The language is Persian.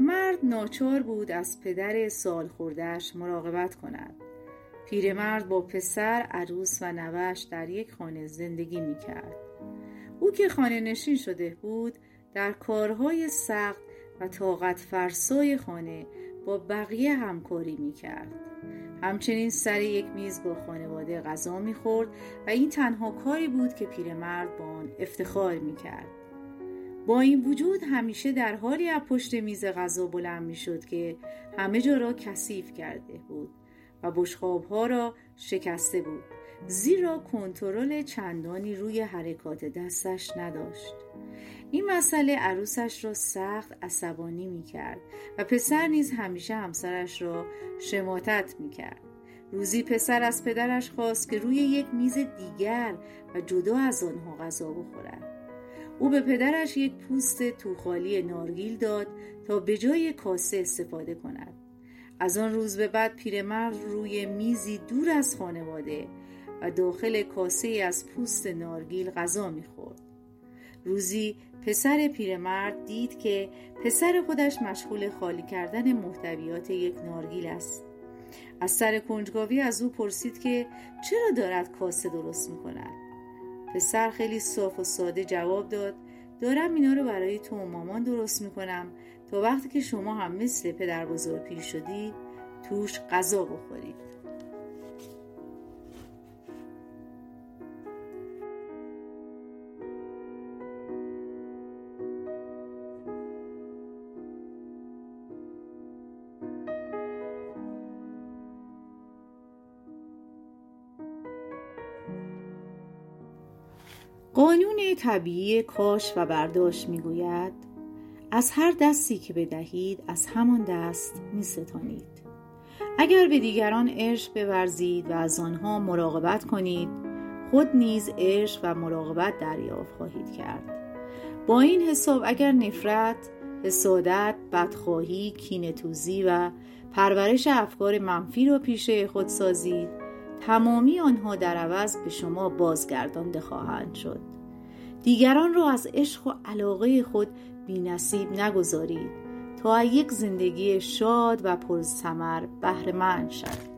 مرد ناچار بود از پدر سال خوردهش مراقبت کند پیرمرد با پسر عروس و نوش در یک خانه زندگی می کرد. او که خانه نشین شده بود در کارهای سخت و طاقت فرسای خانه با بقیه همکاری می کرد. همچنین سر یک میز با خانواده غذا می خورد و این تنها کاری بود که پیرمرد با آن افتخار می کرد. با این وجود همیشه در حالی از پشت میز غذا بلند می شد که همه جا را کثیف کرده بود و بشخاب ها را شکسته بود زیرا کنترل چندانی روی حرکات دستش نداشت این مسئله عروسش را سخت عصبانی می کرد و پسر نیز همیشه همسرش را شماتت می کرد. روزی پسر از پدرش خواست که روی یک میز دیگر و جدا از آنها غذا بخورد. او به پدرش یک پوست توخالی نارگیل داد تا به جای کاسه استفاده کند. از آن روز به بعد پیرمرد روی میزی دور از خانواده و داخل کاسه از پوست نارگیل غذا می‌خورد. روزی پسر پیرمرد دید که پسر خودش مشغول خالی کردن محتویات یک نارگیل است. از سر کنجکاوی از او پرسید که چرا دارد کاسه درست می‌کند. پسر خیلی صاف و ساده جواب داد. دارم اینا رو برای تو و مامان درست می‌کنم. تا وقتی که شما هم مثل پدر بزرگ پیر شدید توش غذا بخورید. قانون طبیعی کاش و برداشت می‌گوید از هر دستی که بدهید از همان دست می ستانید. اگر به دیگران عشق بورزید و از آنها مراقبت کنید خود نیز عشق و مراقبت دریافت خواهید کرد با این حساب اگر نفرت حسادت بدخواهی کینتوزی و پرورش افکار منفی را پیشه خود سازید تمامی آنها در عوض به شما بازگردانده خواهند شد. دیگران را از عشق و علاقه خود بی نصیب نگذارید تا یک زندگی شاد و پرثمر بهره مند شد